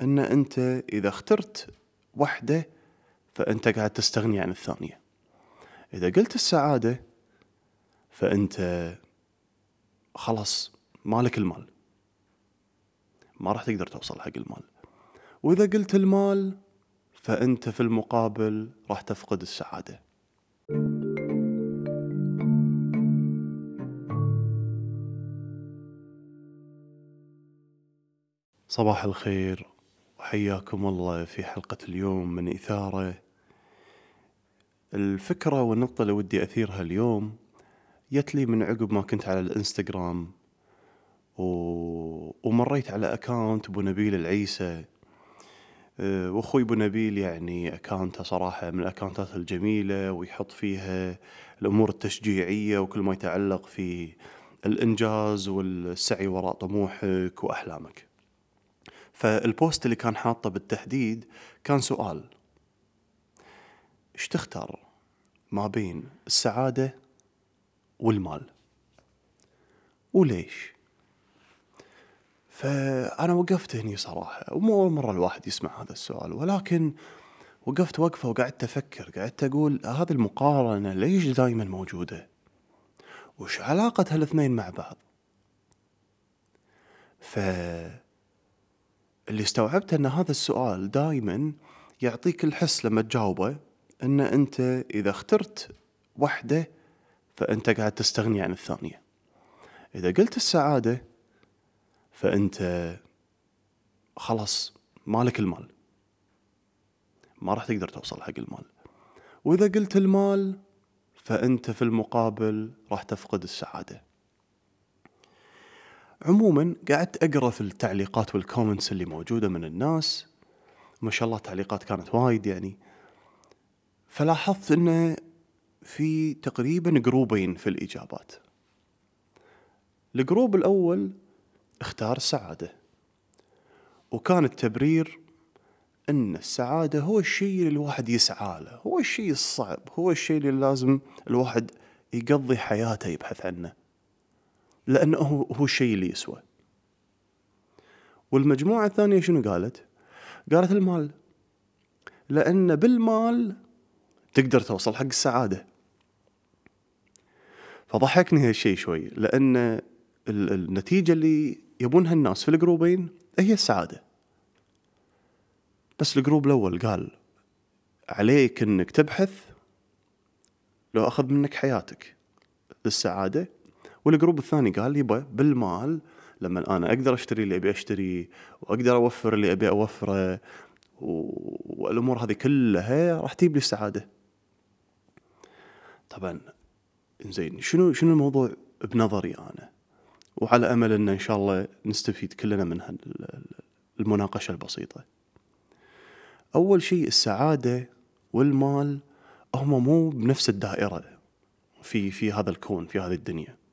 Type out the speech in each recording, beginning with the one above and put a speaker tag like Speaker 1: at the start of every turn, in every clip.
Speaker 1: أن أنت إذا اخترت وحدة فأنت قاعد تستغني عن الثانية. إذا قلت السعادة فأنت خلاص مالك المال. ما راح تقدر توصل حق المال. وإذا قلت المال فأنت في المقابل راح تفقد السعادة. صباح الخير. وحياكم الله في حلقة اليوم من إثارة الفكرة والنقطة اللي ودي أثيرها اليوم جت لي من عقب ما كنت على الإنستغرام و... ومريت على أكاونت أبو نبيل العيسى أه، وأخوي أبو نبيل يعني أكاونته صراحة من الأكاونتات الجميلة ويحط فيها الأمور التشجيعية وكل ما يتعلق في الإنجاز والسعي وراء طموحك وأحلامك. فالبوست اللي كان حاطه بالتحديد كان سؤال. إيش تختار ما بين السعادة والمال؟ وليش؟ فأنا وقفت هني صراحة ومو أول مرة الواحد يسمع هذا السؤال ولكن وقفت وقفة وقعدت أفكر قعدت أقول هذه المقارنة ليش دايما موجودة؟ وش علاقة هالاثنين مع بعض؟ ف اللي استوعبته أن هذا السؤال دائما يعطيك الحس لما تجاوبه أن أنت إذا اخترت وحدة فأنت قاعد تستغني عن الثانية. إذا قلت السعادة فأنت خلاص مالك المال. ما راح تقدر توصل حق المال. وإذا قلت المال فأنت في المقابل راح تفقد السعادة. عموما قعدت أقرأ في التعليقات وال comments اللي موجودة من الناس. ما شاء الله تعليقات كانت وايد يعني. فلاحظت إنه في تقريبا جروبين في الإجابات. ال group الأول اختار السعادة وكان التبرير إن السعادة هو الشيء اللي الواحد يسعى له هو الشيء الصعب هو الشيء اللي لازم الواحد يقضي حياته يبحث عنه. لأنه هو الشيء اللي يسوى. والمجموعة الثانية شنو قالت؟ قالت المال. لأن بالمال تقدر توصل حق السعادة. فضحكني هالشيء شوي. لأن النتيجة اللي يبونها الناس في الجروبين هي السعادة. بس ال group الأول قال عليك إنك تبحث لو أخذ منك حياتك للسعادة وال group الثاني قال يبا بالمال لما أنا أقدر أشتري اللي أبي اشتريه وأقدر أوفر اللي أبي أوفره والأمور هذه كلها راح تجيب لي السعادة. طبعا زين شنو شنو الموضوع بنظري أنا؟ وعلى أمل إن إن شاء الله نستفيد كلنا من المناقشة البسيطة. أول شيء السعادة والمال هما مو بنفس الدائرة في في هذا الكون في هذه الدنيا.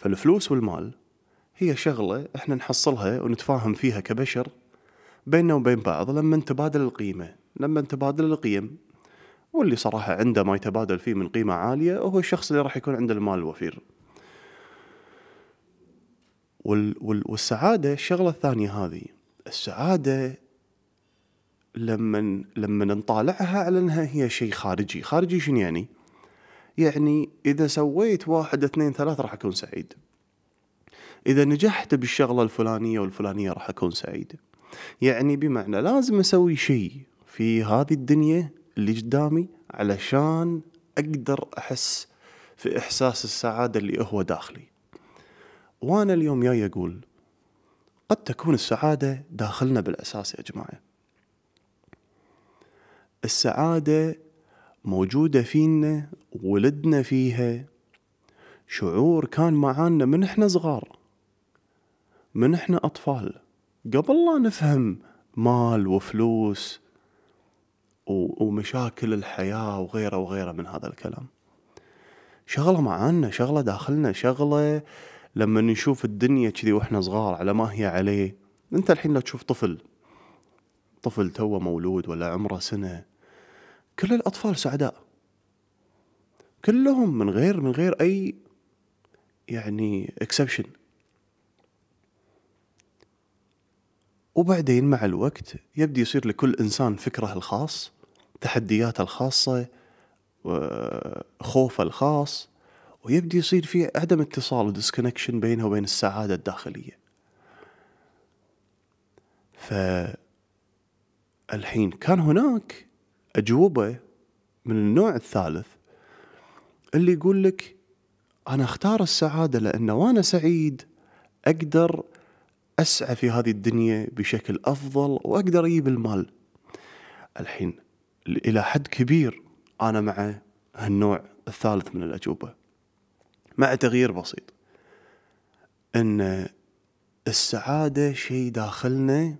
Speaker 1: فالفلوس والمال هي شغلة إحنا نحصلها ونتفاهم فيها كبشر بيننا وبين بعض لما نتبادل القيمة، لما نتبادل القيم واللي صراحة عنده ما يتبادل فيه من قيمة عالية هو الشخص اللي راح يكون عنده المال الوفير. وال وال والسعادة الشغلة الثانية هذه السعادة لما لما نطالعها على إنها هي شيء خارجي، خارجي شنو يعني؟ يعني إذا سويت واحد اثنين ثلاث راح أكون سعيد. إذا نجحت بالشغلة الفلانية والفلانية راح أكون سعيد. يعني بمعنى لازم أسوي شيء في هذه الدنيا اللي قدامي علشان أقدر أحس في إحساس السعادة اللي هو داخلي. وأنا اليوم جاي أقول قد تكون السعادة داخلنا بالأساس يا جماعة. السعادة موجودة فينا ولدنا فيها. شعور كان معانا من إحنا صغار من إحنا أطفال. قبل لا نفهم مال وفلوس ومشاكل الحياة وغيره وغيره من هذا الكلام. شغلة معانا شغلة داخلنا شغلة لما نشوف الدنيا كذي وإحنا صغار على ما هي عليه. أنت الحين لو تشوف طفل طفل توه مولود ولا عمره سنة كل الأطفال سعداء. كلهم من غير من غير أي يعني exception وبعدين مع الوقت يبدي يصير لكل إنسان فكره الخاص تحدياته الخاصة خوفه الخاص ويبدي يصير في عدم اتصال و disconnection بينه وبين السعادة الداخلية. فالحين كان هناك أجوبة من النوع الثالث اللي يقول لك أنا أختار السعادة لأن وأنا سعيد أقدر أسعى في هذه الدنيا بشكل أفضل وأقدر أجيب المال. الحين إلى حد كبير أنا مع هالنوع الثالث من الأجوبة مع تغيير بسيط. أن السعادة شيء داخلنا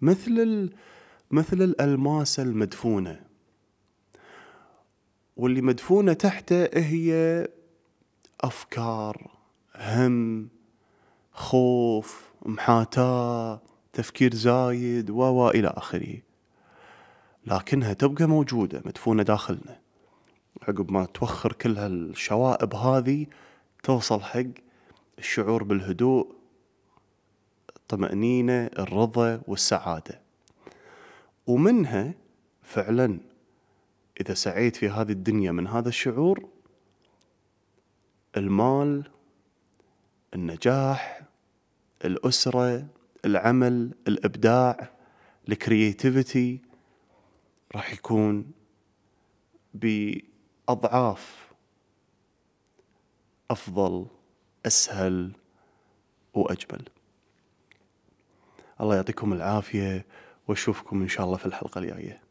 Speaker 1: مثل مثل الألماس المدفونة. واللي مدفونة تحته هي أفكار هم خوف محاتاة تفكير زايد و إلى آخره. لكنها تبقى موجودة مدفونة داخلنا. عقب ما توخر كل هالشوائب هذه توصل حق الشعور بالهدوء الطمأنينة الرضا والسعادة. ومنها فعلا إذا سعيت في هذه الدنيا من هذا الشعور المال النجاح الأسرة العمل الإبداع الكرياتيفيتي راح يكون بأضعاف أفضل أسهل وأجمل. الله يعطيكم العافية. وأشوفكم إن شاء الله في الحلقة الجاية.